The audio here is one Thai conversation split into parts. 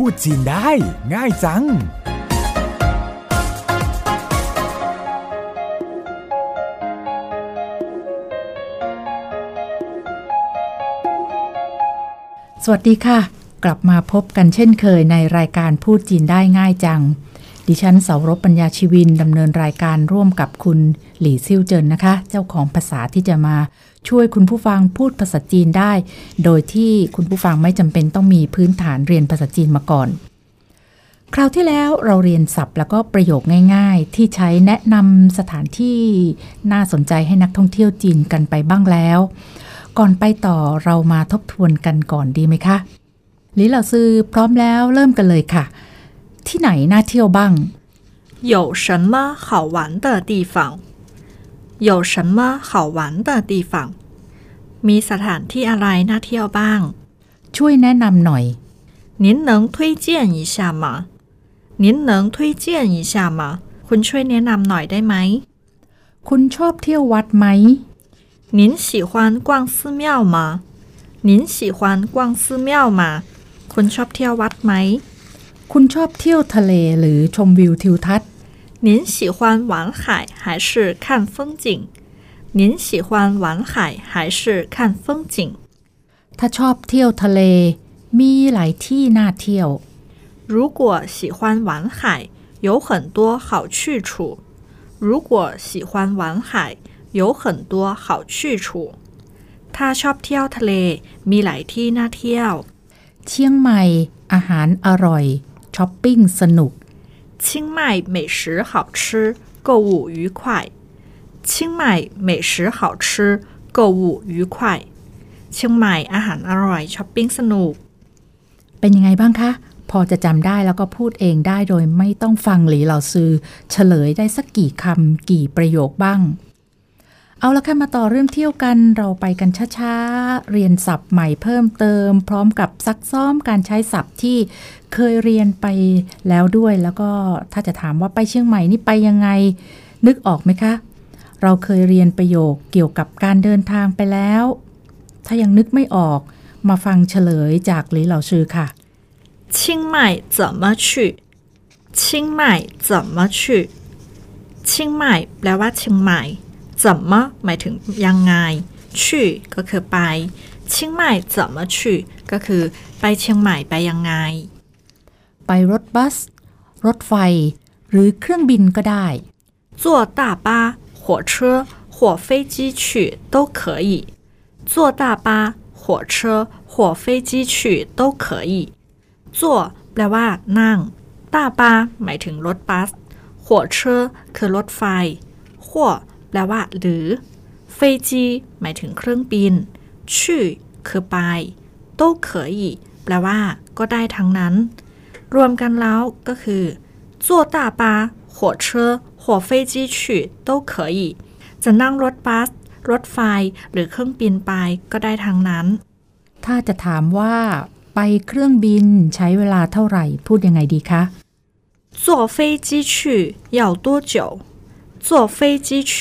พูดจีนได้ ง่ายจัง สวัสดีค่ะ กลับมาพบกันเช่นเคยในรายการพูดจีนได้ง่ายจัง ดิฉันเสารบปัญญาชีวินดำเนินรายการร่วมกับคุณหลี่ซิ่วเจินนะคะ เจ้าของภาษาที่จะมา ช่วยคุณผู้ฟังพูดภาษาจีนได้ โดยที่คุณผู้ฟังไม่จำเป็นต้องมีพื้นฐานเรียนภาษาจีนมาก่อน คราวที่แล้วเราเรียนศัพท์แล้วก็ประโยคง่าย ๆ ที่ใช้แนะนำสถานที่น่าสนใจให้นักท่องเที่ยวจีนกันไปบ้างแล้ว ก่อนไปต่อเรามาทบทวนกันก่อนดีไหมคะลิเหล่าซือพร้อมแล้วเริ่มกันเลยค่ะ ที่ไหนน่าเที่ยวบ้าง 有什么好玩的地方？ 有什么好玩的地方？มีสถานที่อะไรน่าเที่ยวบ้าง ช่วยแนะนำหน่อย 您能推荐一下吗？您能推荐一下吗？คุณช่วยแนะนำหน่อยได้ไหม คุณชอบเที่ยววัดไหม 您喜欢逛寺庙吗？您喜欢逛寺庙吗？คุณชอบเที่ยววัดไหม คุณชอบเที่ยวทะเลหรือชมวิวทิวทัศน์ 您喜欢玩海还是看风景？您喜欢玩海还是看风景？ ถ้าชอบเที่ยวทะเล มีหลายที่น่าเที่ยว 如果喜欢玩海，有很多好去处。如果喜欢玩海，有很多好去处。ถ้าชอบเที่ยวทะเล มีหลายที่น่าเที่ยว เชียงใหม่ อาหารอร่อยช้อปปิ้งสนุก 清迈美食好吃，购物愉快。清迈美食好吃，购物愉快。เชียงใหม่อาหารอร่อยช้อปปิ้งสนุก เป็นยังไงบ้างคะ พอจะจำได้แล้วก็พูดเองได้โดยไม่ต้องฟังหลีเหล่าซือ เฉลยได้สักกี่คำกี่ประโยคบ้าง เอาละค่ะมาต่อเรื่องเที่ยวกันเราไปกันช้าๆ เรียนศัพท์ใหม่เพิ่มเติม พร้อมกับซักซ้อมการใช้ศัพท์ที่เคยเรียนไปแล้วด้วย แล้วก็ถ้าจะถามว่าไปเชียงใหม่นี่ไปยังไง นึกออกไหมคะ เราเคยเรียนประโยคเกี่ยวกับการเดินทางไปแล้ว ถ้ายังนึกไม่ออกมาฟังเฉลยจากหลีเหล่าซือค่ะ 清迈怎么去？清迈怎么去？清迈แปลว่าเชียงใหม่ 怎么หมายถึงยังไง去ก็คือไป清迈怎么去ก็คือไปเชียงใหม่ไปยังไง ไปรถบัส รถไฟ หรือเครื่องบินก็ได้ 坐大巴、火车或飞机去都可以。坐大巴、火车或飞机去都可以。坐แปลว่า นั่ง大巴หมายถึงรถบัส火车คือรถไฟ或 แปลว่า หรือ飞机หมายถึงเครื่องบิน去คือไป都可以แปลว่า ก็ได้ทั้งนั้น รวมกันแล้วก็คือ坐大巴、火车或飞机去都可以จะนั่งรถบัส รถไฟ หรือเครื่องบินไปก็ได้ทั้งนั้น ถ้าจะถามว่า ไปเครื่องบินใช้เวลาเท่าไหร่ พูดยังไงดีคะ 坐飞机去要多久？ 坐飞机去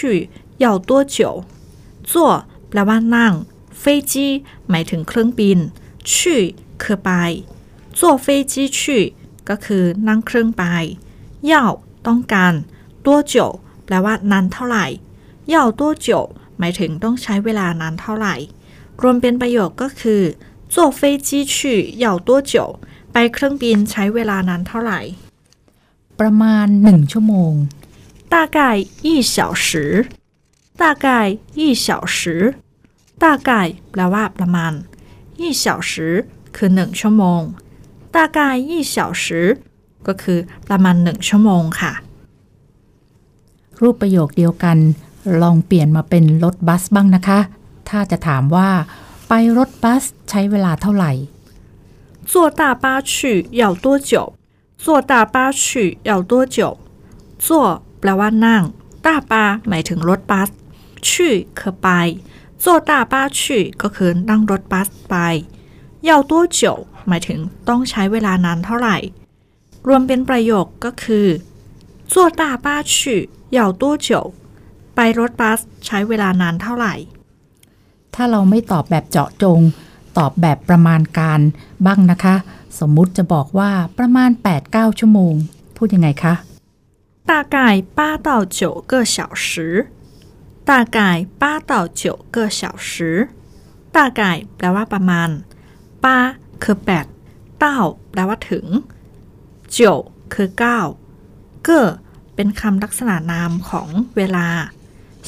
要多久？坐แปลว่านั่ง飞机หมายถึงเครื่องบิน去คือไป坐飞机去ก็คือนั่งเครื่องไป要ต้องการ多久แปลว่านานเท่าไหร่要多久หมายถึงต้องใช้เวลานานเท่าไหร่ รวมเป็นประโยคก็คือ坐飞机去要多久ไปเครื่องบินใช้เวลานานเท่าไหร่ ประมาณหนึ่งชั่วโมง 大概一小时，大概一小时，大概แปลว่าประมาณ一小时คือหนึ่งชั่วโมง大概一小时ก็คือประมาณหนึ่งชั่วโมงค่ะ รูปประโยคเดียวกัน ลองเปลี่ยนมาเป็นรถบัสบ้างนะคะ ถ้าจะถามว่า ไปรถบัสใช้เวลาเท่าไหร่ 坐大巴去要多久？坐大巴去要多久？坐แ ปลว่านั่ง大巴หมายถึงรถบัส去คือไป坐大巴去ก็คือนั่งรถบัสไป要多久หมายถึงต้องใช้เวลานานเท่าไหร่ รวมเป็นประโยคก็คือ坐大巴去要多久ไปรถบัสใช้เวลานานเท่าไหร่ ถ้าเราไม่ตอบแบบเจาะจง ตอบแบบประมาณการบ้างนะคะ สมมุติจะบอกว่าประมาณ 8-9 ชั่วโมง พูดยังไงคะ 大概八到九个小时大概八到九个小时大概แปลว่าประมาณป้าคือแปดเต้าแปลว่าถึงโจคือเก้าเก้อเป็นคำลักษณะนามของเวลา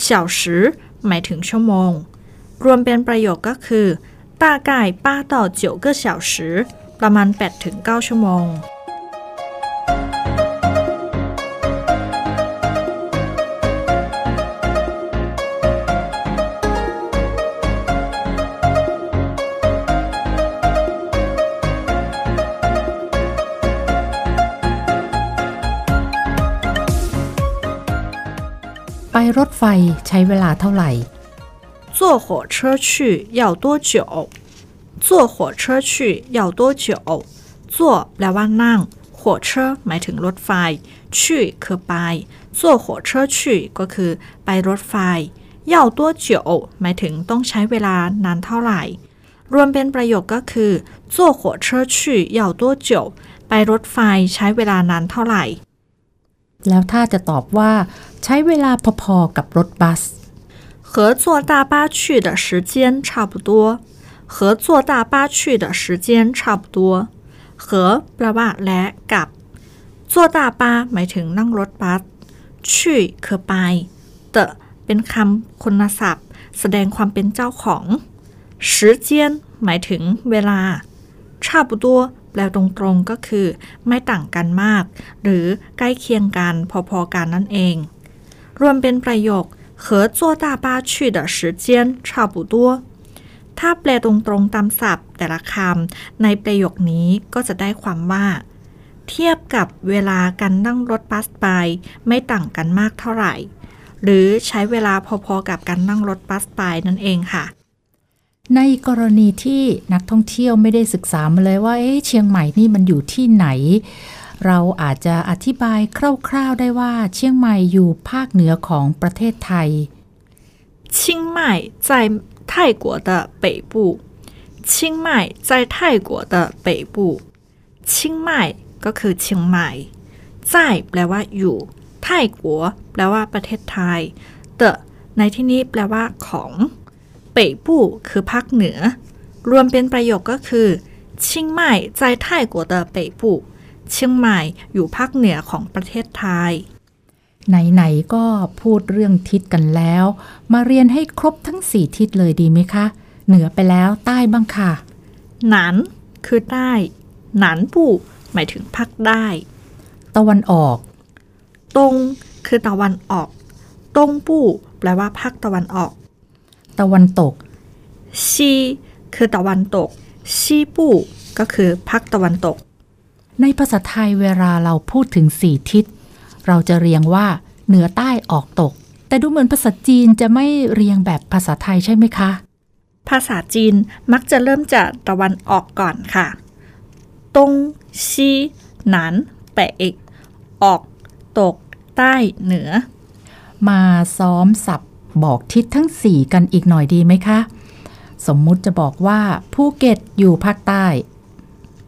เฉาสือหมายถึงชั่วโมง รวมเป็นประโยคก็คือ大概八到九个小时ประมาณ8ถึง9ชั่วโมง รถไฟใช้เวลาเท่าไหร่ 坐火车去要多久？坐火车去要多久？坐แปลว่านั่ง火车หมายถึงรถไฟ去คือไป坐火车去ก็คือไปรถไฟ要多久หมายถึงต้องใช้เวลานานเท่าไหร่ รวมเป็นประโยคก็คือ坐火车去要多久ไปรถไฟใช้เวลานานเท่าไหร่ แล้วถ้าจะตอบว่า ใช้เวลาพอๆกับรถบัส 和坐大巴去的时间差不多。和坐大巴去的时间差不多。和แปลว่าและกับ坐大巴หมายถึงนั่งรถบัส去คือไปเตเป็นคำคุณศัพท์ แสดงความเป็นเจ้าของ时间หมายถึงเวลา差不多 แปลตรงๆก็คือ ไม่ต่างกันมาก หรือใกล้เคียงกันพอๆกันนั่นเอง รวมเป็นประโยค和坐大巴去的时间差不多 ถ้าแปลตรงๆตามศัพท์ แต่ละคำในประโยคนี้ก็จะได้ความว่า เทียบกับเวลาการนั่งรถบัสไป ไม่ต่างกันมากเท่าไหร่ หรือใช้เวลาพอๆกับการนั่งรถบัสไปนั่นเองค่ะ ในกรณีที่นักท่องเที่ยวไม่ได้ศึกษามาเลยว่าเอ๊ะเชียงใหม่นี่มันอยู่ที่ไหน เราอาจจะอธิบายคร่าวๆได้ว่าเชียงใหม่อยู่ภาคเหนือของประเทศไทย 清迈在泰国的北部。清迈在泰国的北部。清迈ก็คือเชียงใหม่在แปลว่าอยู่ไทกัวแปลว่าประเทศไทยเตในที่นี้แปลว่าของ เป่ปูคือภาคเหนือ รวมเป็นประโยคก็คือชิงใหม่在泰国的北部เชียงใหม่อยู่ภาคเหนือของประเทศไทย ไหนๆก็พูดเรื่องทิศกันแล้ว มาเรียนให้ครบทั้งสี่ทิศเลยดีไหมคะ เหนือไปแล้วใต้บ้างค่ะ หนานคือใต้ หนานปู่หมายถึงภาคใต้ ตะวันออก ตงคือตะวันออก ตงปู่แปลว่าภาคตะวันออก ตะวันตกซีคือตะวันตกซีปู่ก็คือภาคตะวันตก ในภาษาไทยเวลาเราพูดถึงสี่ทิศ เราจะเรียงว่าเหนือใต้ออกตก แต่ดูเหมือนภาษาจีนจะไม่เรียงแบบภาษาไทยใช่ไหมคะ ภาษาจีนมักจะเริ่มจากตะวันออกก่อนค่ะตงซีหนานแปะเอกออก ตก ใต้เหนือ มาซ้อมสับ บอกทิศทั้งสี่กันอีกหน่อยดีไหมคะ สมมุติจะบอกว่าภูเก็ตอยู่ภาคใต้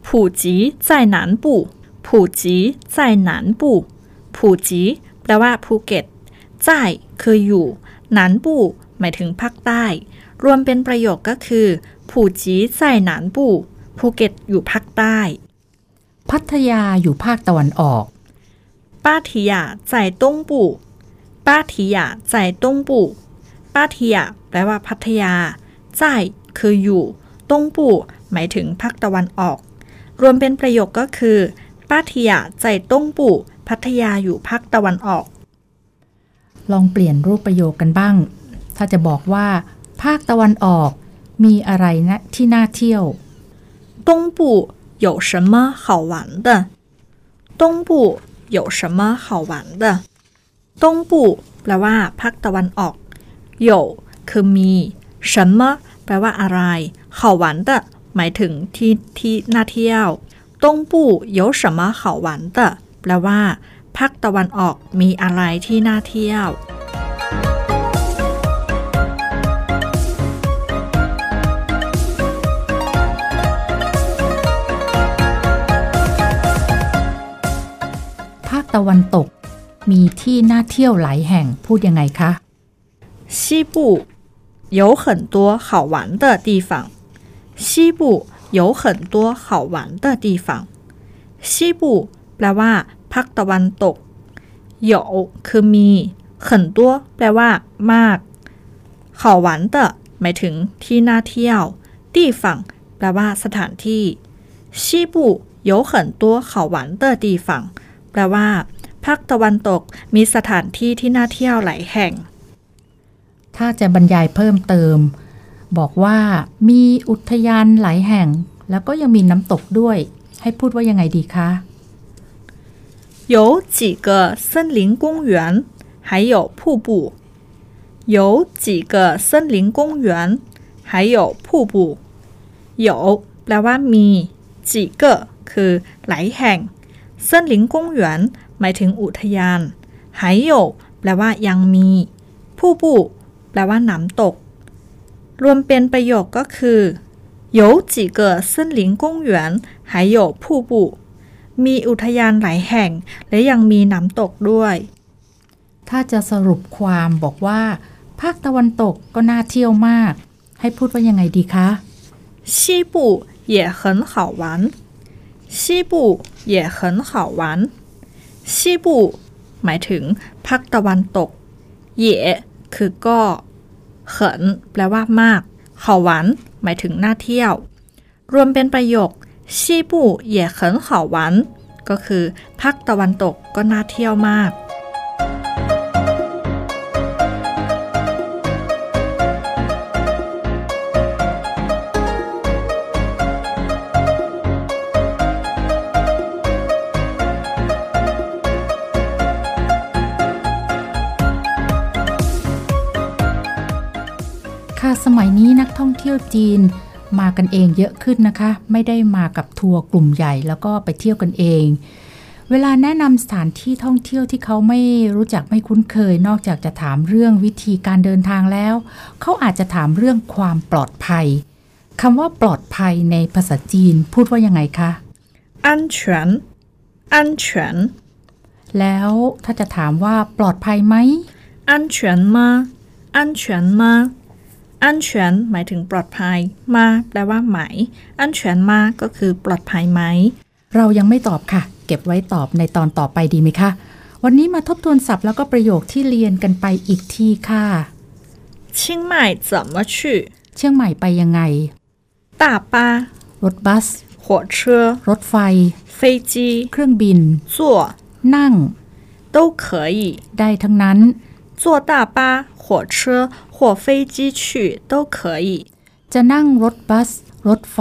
普吉在南部普吉在南部普吉แปลว่าภูเก็ต在คืออยู่หนานปูหมายถึงภาคใต้ รวมเป็นประโยคก็คือผูจีใส่หนานปูภูเก็ตอยู่ภาคใต้ พัทยาอยู่ภาคตะวันออก ป้าทิยา在东部ป้ าทิยา在东部ป้าทิยาแปลว่าพัทยา在คืออยู่ตงปูหมายถึงภาคตะวันออก รวมเป็นประโยคก็คือป้าทิยา在东部พัทยาอยู่ภาคตะวันออก ลองเปลี่ยนรูปประโยคกันบ้าง ถ้าจะบอกว่า ภาคตะวันออก มีอะไรนะที่น่าเที่ยว 东部有什么好玩的？东部有什么好玩的？ ตงปู่แปลว่าภาคตะวันออกโยคือมี什么แปลว่าอะไรข่าหวานเ的หมายถึงที่ที่น่าเที่ยวตงปู่有什么好玩的แปลว่าภาคตะวันออกมีอะไรที่น่าเที่ยวภาคตะวันตก มีที่น่าเที่ยวหลายแห่งพูดยังไงคะ 西部有很多好玩的地方。西部有很多好玩的地方。西部แปลว่าภาคตะวันตก有คือมี很多แปลว่า มาก好玩的หมายถึงที่น่าเที่ยว地方แปลว่า สถานที่西部有很多好玩的地方แปลว่า ภาคตะวันตกมีสถานที่ที่น่าเที่ยวหลายแห่ง ถ้าจะบรรยายเพิ่มเติม บอกว่ามีอุทยานหลายแห่ง แล้วก็ยังมีน้ำตกด้วย ให้พูดว่ายังไงดีคะ 有几个森林公园，还有瀑布。有几个森林公园，还有瀑布。有แปลว่ามี几个คือหลายแห่ง森林公园ห มายถึงอุทยาน还有แปลว่ายังมี瀑布แปลว่าน้ำตก รวมเป็นประโยคก็คือ有几个森林公园，还有瀑布。มีอุทยานหลายแห่ง และยังมีน้ำตกด้วย ถ้าจะสรุปความบอกว่า ภาคตะวันตกก็น่าเที่ยวมาก ให้พูดว่ายังไงดีคะ 西部也很好玩西部也很好玩 ชิบุ หมายถึงภาคตะวันตก เยคือก็เขินแปลว่ามากขอหวันหมายถึงน่าเที่ยว รวมเป็นประโยคชิบุเย่เขินขาหวันก็คือภาคตะวันตกก็น่าเที่ยวมาก เที่ยวจีนมากันเองเยอะขึ้นนะคะ ไม่ได้มากับทัวร์กลุ่มใหญ่แล้วก็ไปเที่ยวกันเอง เวลาแนะนำสถานที่ท่องเที่ยวที่เขาไม่รู้จักไม่คุ้นเคย นอกจากจะถามเรื่องวิธีการเดินทางแล้ว เขาอาจจะถามเรื่องความปลอดภัยคำว่าปลอดภัยในภาษาจีนพูดว่ายังไงคะอันเฉินอันเฉินแล้วถ้าจะถามว่าปลอดภัยไหมอันเฉินมาอันเฉินมา 吗安全吗安全หมายถึงปลอดภัย มาแปลว่าไหม安全吗ก็คือปลอดภัยไหม เรายังไม่ตอบค่ะ เก็บไว้ตอบในตอนต่อไปดีไหมคะ วันนี้มาทบทวนศัพท์แล้วก็ประโยคที่เรียนกันไปอีกทีค่ะ 清迈怎么去 เชียงใหม่ไปยังไง 大巴 รถบัส 火车 รถไฟ 飞机 เครื่องบิน 坐 นั่ง 都可以 ได้ทั้งนั้น 坐大巴火车 或飞机去都可以 จะนั่งรถบัส รถไฟ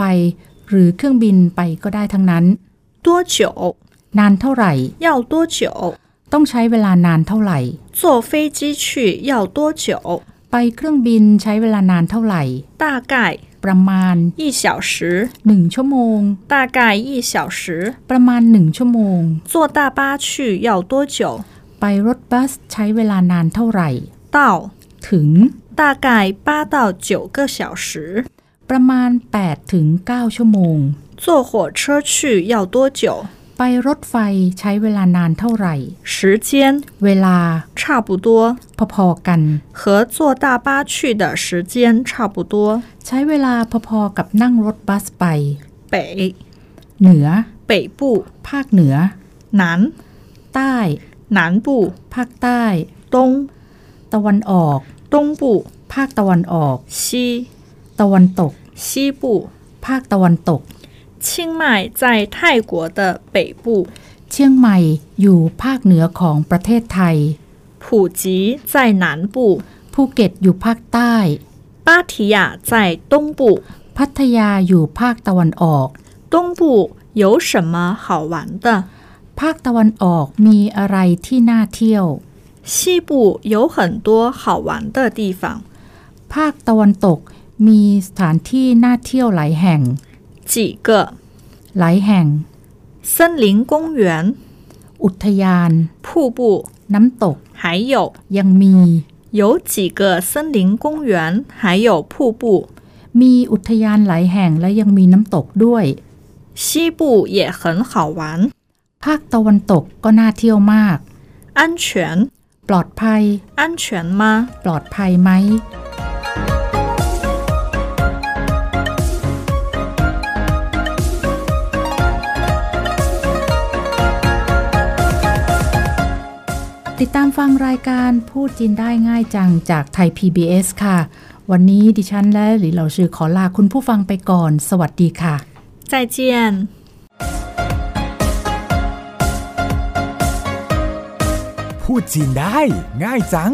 หรือเครื่องบินไปก็ได้ทั้งนั้น 多久 นานเท่าไหร่ 要多久 ต้องใช้เวลานานเท่าไหร่ 坐飞机去要多久 ไปเครื่องบินใช้เวลานานเท่าไหร่ 大概 ประมาณ 一小时 หนึ่งชั่วโมง 大概一小时 ประมาณหนึ่งชั่วโมง 坐大巴去要多久 ไปรถบัสใช้เวลานานเท่าไหร่ 到 ถึง 大概八到九个小时 ประมาณ8ถึง9ชั่วโมง 坐火车去要多久 ไปรถไฟใช้เวลานานเท่าไหร่ 时间 เวลา 差不多 พอๆกัน 和坐大巴去的时间差不多 ใช้เวลาพอๆกับนั่งรถบัสไป 北 เหนือ 北部 ภาคเหนือ 南 ใต้ 南部 ภาคใต้ 东 ตะวันออก 东部 ภาคตะวันออก 西 ตะวันตก 西部 ภาคตะวันตก 清迈在泰国的北部 เชียงใหม่อยู่ภาคเหนือของประเทศไทย 普吉在南部 ภูเก็ตอยู่ภาคใต้ 芭提雅在东部 พัทยาอยู่ภาคตะวันออก 东部有什么好玩的 ภาคตะวันออกมีอะไรที่น่าเที่ยว 西部有很多好玩的地方 ภาคตะวันตกมีสถานที่น่าเที่ยวหลายแห่ง 几个 หลายแห่ง 森林公园 อุทยาน 瀑布 น้ำตก 还有 ยังมี 有几个森林公园还有瀑布 มีอุทยานหลายแห่งและยังมีน้ำตกด้วย 西部也很好玩 ภาคตะวันตกก็น่าเที่ยวมาก 安全 ปลอดภัย 安全吗？ ปลอดภัยไหม ติดตามฟังรายการพูดจีนได้ง่ายจังจากไทย PBS ค่ะ วันนี้ดิฉันและหลีเหล่าชื่อขอลาคุณผู้ฟังไปก่อน สวัสดีค่ะ 再见。 พูดจีนได้ ง่ายจัง